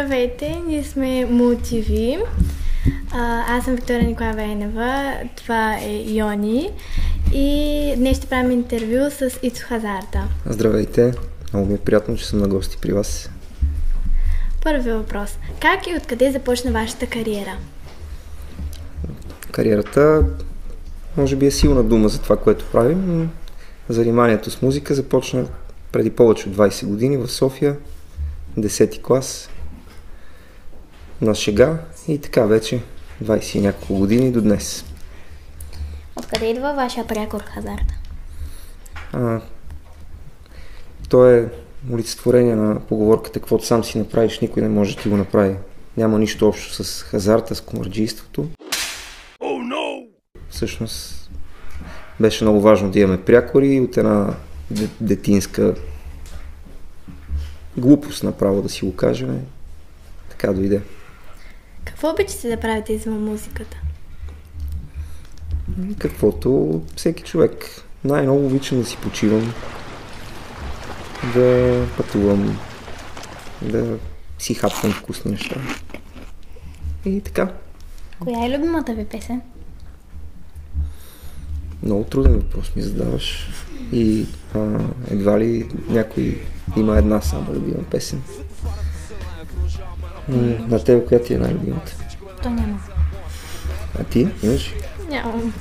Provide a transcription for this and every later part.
Здравейте, ние сме Мултиви. Аз съм Виктория Николаева Енева, това е Йони и днес ще правим интервю с Ицо Хазарта. Здравейте, много ми е приятно, че съм на гости при вас. Първи въпрос. Как и откъде започна вашата кариера? Кариерата може би е силна дума за това, което правим, но заниманието с музика започна преди повече от 20 години в София, 10 клас, на шега и така вече 20 и няколко години до днес. Откъде идва вашия прякор хазарта? А, то е олицетворение на поговорката, каквото сам си направиш, никой не може да ти го направи. Няма нищо общо с хазарта, с комарджийството. Oh, no! Всъщност беше много важно да имаме прякори от една детинска глупост направо да си го кажем. Така дойде. Какво обичате да правите извън музиката? Каквото всеки човек. Най-много обичам да си почивам, да пътувам, да си хапвам вкусни неща. И така. Коя е любимата ви песен? Много труден въпрос ми задаваш. И а, едва ли някой има една само любима песен. На тебе коя ти е най-любимата? То няма. А ти имаш? Нямам.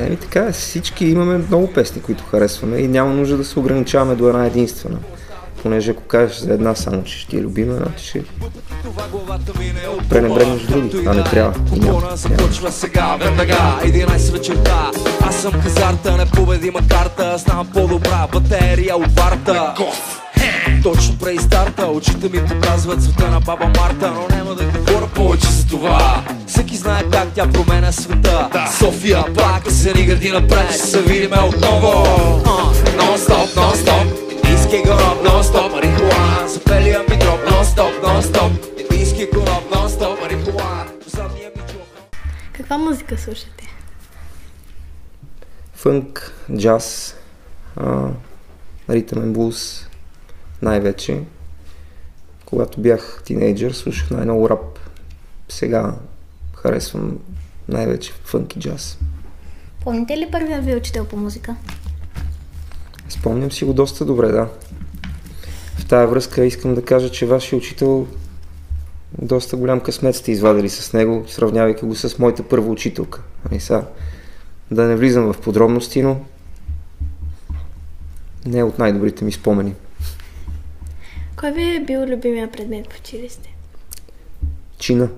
Еми така, всички имаме много песни, които харесваме и няма нужда да се ограничаваме до една единствена. Понеже ако кажеш за една само, че ще ти е любима, значи ще пренебрегнеш други. Това не трябва. И няма. Започва сега, веднага, 11 вечерта Аз съм хазарта, непобедима карта Знам по-добра батерия от варта точно преди старта Очите ми показват цвета на баба Марта Но няма да говоря повече за това. Всеки знае как тя променя света. Да. София пак се ни гради напред Ще се видиме отново. Нон-стоп, нон-стоп. Индийски гороb, нон-стоп. Марихуана Запелия ми дроп, нон-стоп, нон-стоп. Индийски гороb, нон-стоп. Чух Каква музика слушате? Фънк, джаз, ритъм блуз, най-вече. Когато бях тинейджър, слушах най-много рап. Сега харесвам най-вече фънк и джаз. Помните ли първия ви учител по музика? Спомням си го доста добре, да. В тая връзка искам да кажа, че вашия учител доста голям късмет сте извадили с него, сравнявайки го с моята първа учителка. Ами сега, да не влизам в подробности, но не е от най-добрите ми спомени. Кой ви е бил любимия предмет в училище? Чина.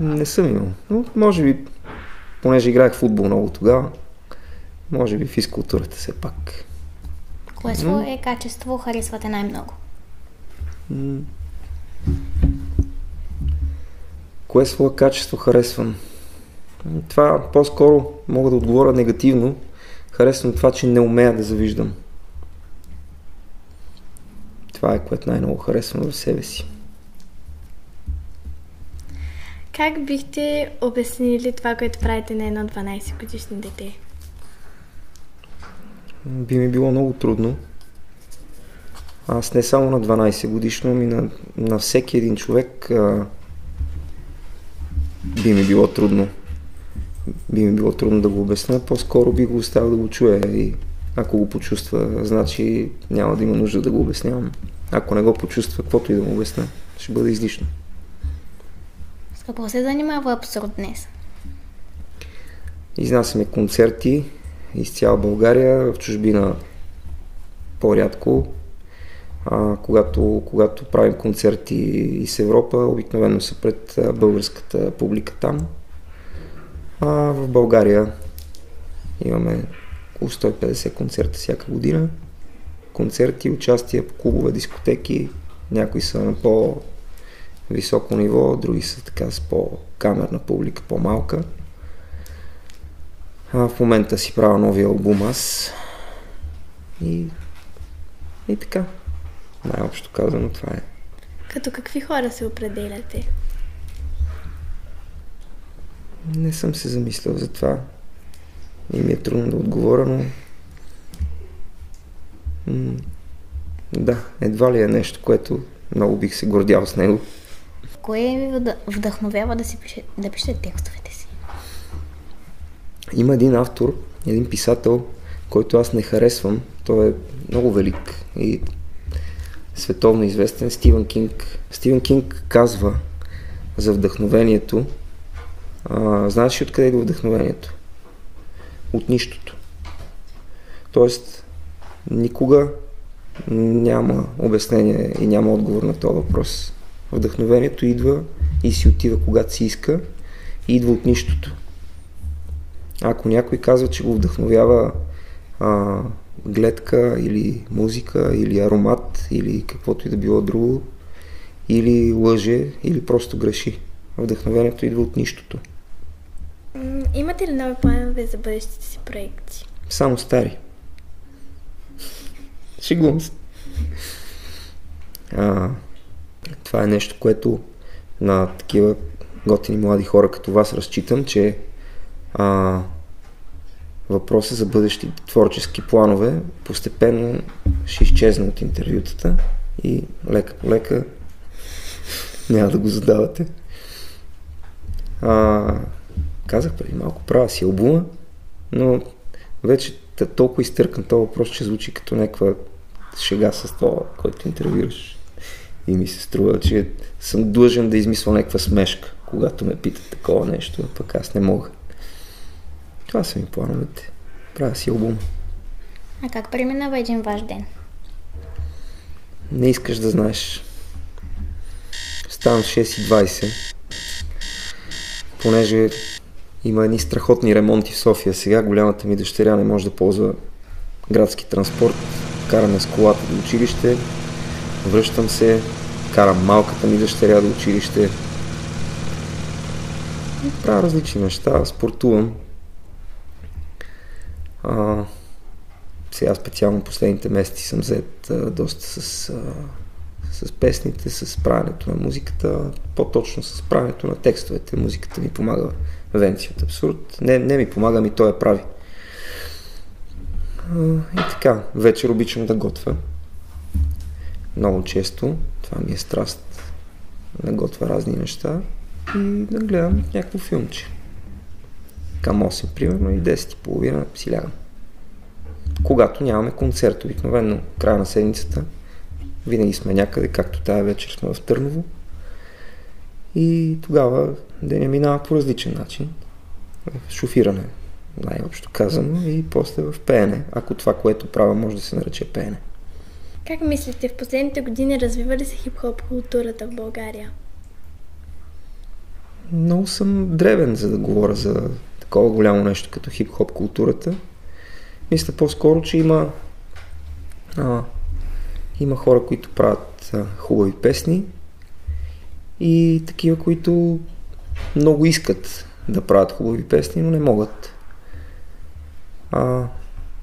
Не съм имал. Но може би, понеже играех в футбол много тогава, може би физкултурата все пак. Кое свое качество харесвате най-много? Кое свое качество харесвам? Това по-скоро мога да отговоря негативно. Харесвам това, че не умея да завиждам. Това е което най-много харесвам в себе си. Как бихте обяснили това, което правите на едно 12 годишно дете? Би ми било много трудно. Аз не само на 12 годишно, ами на, на всеки един човек а, би ми било трудно. Би ми било трудно да го обясня, по-скоро би го оставил да го чуе и ако го почувства, значи няма да има нужда да го обяснявам. Ако не го почувства, каквото и да му обясня, ще бъде излишно. С какво се занимава абсурд днес? Изнасяме концерти из цяла България, в чужбина по-рядко. А, когато, когато правим концерти из Европа, обикновено са пред българската публика там. А в България имаме около 150 концерта всяка година. Концерти, участия по клубове, дискотеки. Някои са на по-високо ниво, други са така с по-камерна публика, по-малка. А, в момента си правя новия албум аз. И, и така. Най-общо казано това е. Като какви хора се определяте? Не съм се замислял за това. И ми е трудно да отговоря, но... М- Да, едва ли е нещо, което много бих се гордял с него. Кое ви вд- вдъхновява да, си пише, да пишете текстовете си? Има един автор, един писател, който аз не харесвам. Той е много велик и световно известен Стивен Кинг. Стивен Кинг казва за вдъхновението. Знаеш ли откъде идва вдъхновението? От нищото. Тоест, никога няма обяснение и няма отговор на този въпрос. Вдъхновението идва и си отива когато си иска и идва от нищото. Ако някой казва, че го вдъхновява а, гледка или музика или аромат или каквото и да било друго, или лъже, или просто греши. Вдъхновението идва от нищото. Имате ли нови планове за бъдещите си проекти? Само стари. Шегувам се. А, това е нещо, което на такива готини млади хора като вас разчитам, че а, въпроса за бъдещи творчески планове постепенно ще изчезне от интервютата и лека по лека няма да го задавате. А, казах преди малко, правя си албума, но вече толкова изтъркан този въпрос, че звучи като някаква шега с това, който интервюираш. И ми се струва, че съм длъжен да измисля някаква смешка, когато ме питат такова нещо, а пък аз не мога. Това са ми плановете. Правя си албум. А как преминава един ваш ден? Не искаш да знаеш. Ставам в 6.20, понеже има едни страхотни ремонти в София. Сега голямата ми дъщеря не може да ползва градски транспорт. Караме с колата до училище, връщам се, карам малката ми дъщеря до училище. Правя различни неща, спортувам. А, сега специално последните месеци съм взет а, доста с, а, с песните, с правенето на музиката, по-точно с правенето на текстовете. Музиката ми помага Венци от абсурд. Не, не ми помага, ми той я прави. И така, вечер обичам да готвя. Много често. Това ми е страст. Да готвя разни неща и да гледам някакво филмче. Към 8, примерно, и 10 и половина си лягам когато нямаме концерт. Обикновено края на седмицата винаги сме някъде, както тая вечер сме в Търново. И тогава деня минава по различен начин. Шофиране, най-общо казано, и после в пеене, ако това, което правя, може да се нарече пеене. Как мислите, в последните години развива ли се хип-хоп културата в България? Много съм древен, за да говоря за такова голямо нещо като хип-хоп културата. Мисля по-скоро, че има, а, има хора, които правят хубави песни и такива, които много искат да правят хубави песни, но не могат. А,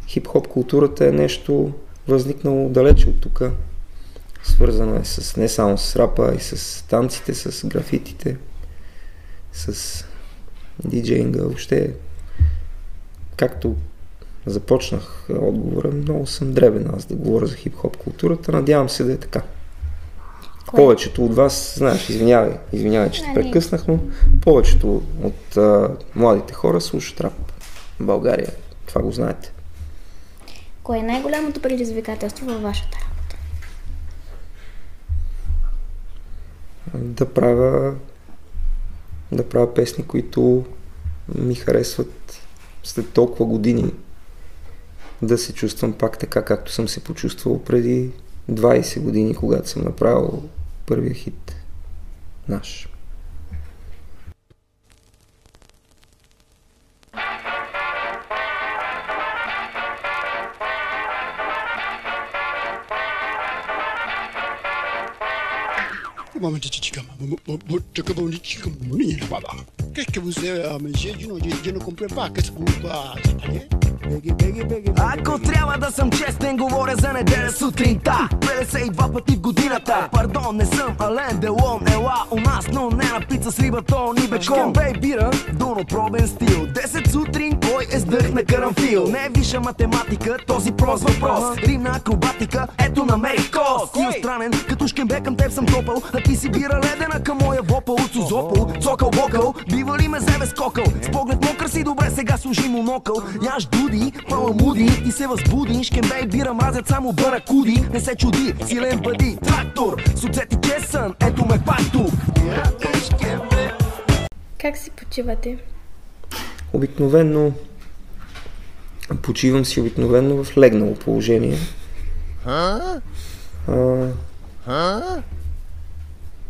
хип-хоп културата е нещо възникнало далече от тук. Свързано е с, не само с рапа, и с танците, с графитите, с диджейнга, въобще както започнах отговора, много съм дребен аз да говоря за хип-хоп културата. Надявам се да е така. Кое? Повечето от вас, знаеш, извинявай, извинявай, че те прекъснах, но повечето от а, младите хора слушат рап в България. Това го знаете. Кое е най-голямото предизвикателство във вашата работа? Да правя да правя песни, които ми харесват след толкова години. Да се чувствам пак така, както съм се почувствал преди 20 години, когато съм направил първия хит наш. Qu'est-ce que vous savez, monsieur Je ne comprends pas. Qu'est-ce que vous parlez Ако трябва да съм честен, говоря за неделя сутринта. 52 пъти в годината. Пардон, не съм Ален Делон. Ела у нас, но не на пица с рибатон и бекон Бей бира, пробен стил. 10 сутрин, кой е сдъх на карамфил? Не виша математика, този прост въпрос. Римна акробатика, ето намерих кос Стил странен, като шкембе към теб съм топъл. А ти си бира ледена към моя вопъл. От сузопъл, цокъл, бокъл. Бива ли ме зебе с кокъл С поглед мокър си, добре сега служи монокъл Яш дуди, муди, ти се възбуди Шкембе и бира мразят само баракуди Не се чуди, силен бъди, трактор Суцети кесън, ето ме пак тук Как си почивате? Обикновено почивам си обикновено в легнало положение. А,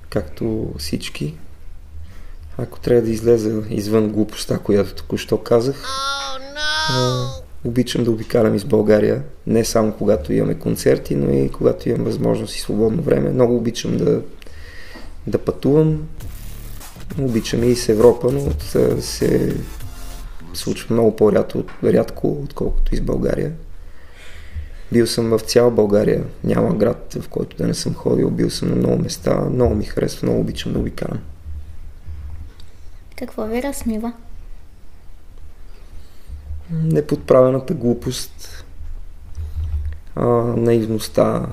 както всички. Ако трябва да излеза извън глупостта, която току-що казах, а, обичам да обикалям из България, не само когато имаме концерти, но и когато имам възможност и свободно време. Много обичам да, да пътувам, обичам и с Европа, но се случва много по-рядко, отколкото из България. Бил съм в цяла България, няма град, в който да не съм ходил, бил съм на много места, много ми харесва, много обичам да обикарам. Какво ви размива? Неподправената глупост, а, наивността,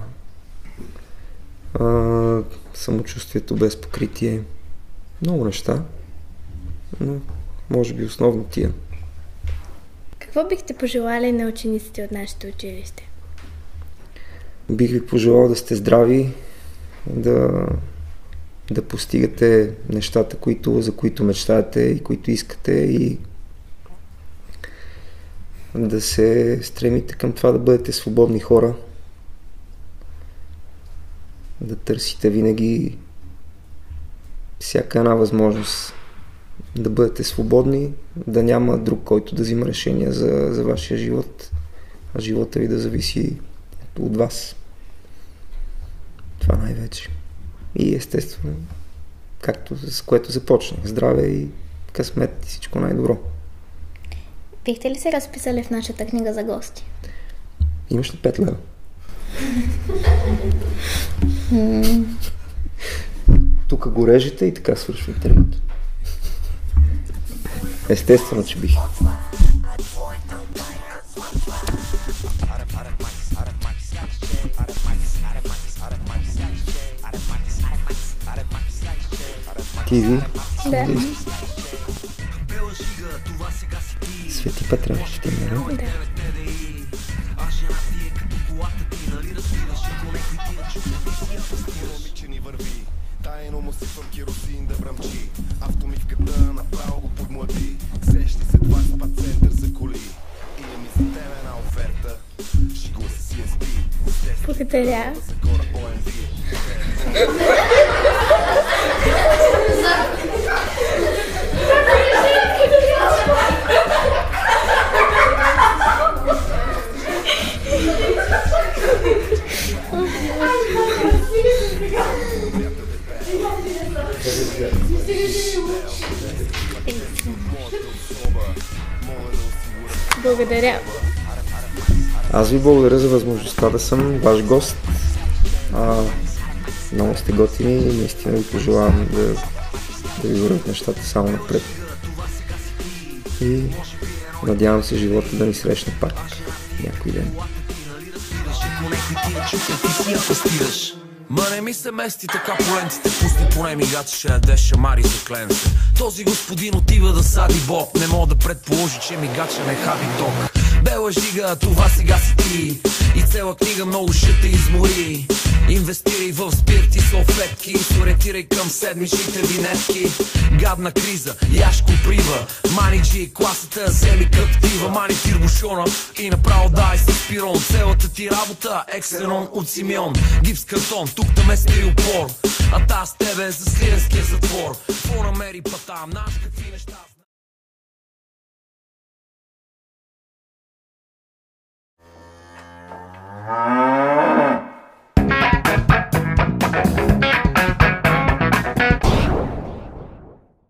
а, самочувствието без покритие, много неща, но може би основно тия. Какво бихте пожелали на учениците от нашето училище? Бих ви пожелал да сте здрави, да, да постигате нещата, които, за които мечтаете и които искате и да се стремите към това да бъдете свободни хора, да търсите винаги всяка една възможност да бъдете свободни, да няма друг, който да взима решения за, за вашия живот, а живота ви да зависи от вас. Това най-вече. И естествено, както с което започнах, здраве и късмет и всичко най-добро. Бихте ли се разписали в нашата книга за гости? Имаш ли 5 лева? Тук го режете и така свършва интервюто. Естествено, че бих. Ти? Да. Свети Петра ще има, Да. Тайно му сипвам керосин да бръмчи Автомивката направо го подмлади Сещи се 20 център за коли Имам и за тебе една оферта Шигува се си Благодаря. Благодаря. Аз ви благодаря за възможността да съм ваш гост. А, много сте готини и наистина ви пожелавам да, да ви върват нещата само напред. И надявам се живота да ни срещне пак някой ден. Ма не ми се мести така по лентите, пусни поне мигачи, ще ядеш шамари за кленце. Този господин отива да сади боб, не мога да предположи, че мигача не хаби ток. Бела жига, това сега си ти. И цела книга много ще те измори. Инвестирай в спирт и салфетки Сориентирай към седмичните винетки. Гадна криза, яшко прива. Маниджи, класата, вземи каптива. Мани тирбушона и направо дай с пирон Целата ти работа, екселон от Симеон. Гипс картон, тук там е стереопор А та с тебе за сливенския затвор. Какво намери пата, наш какви неща Ah.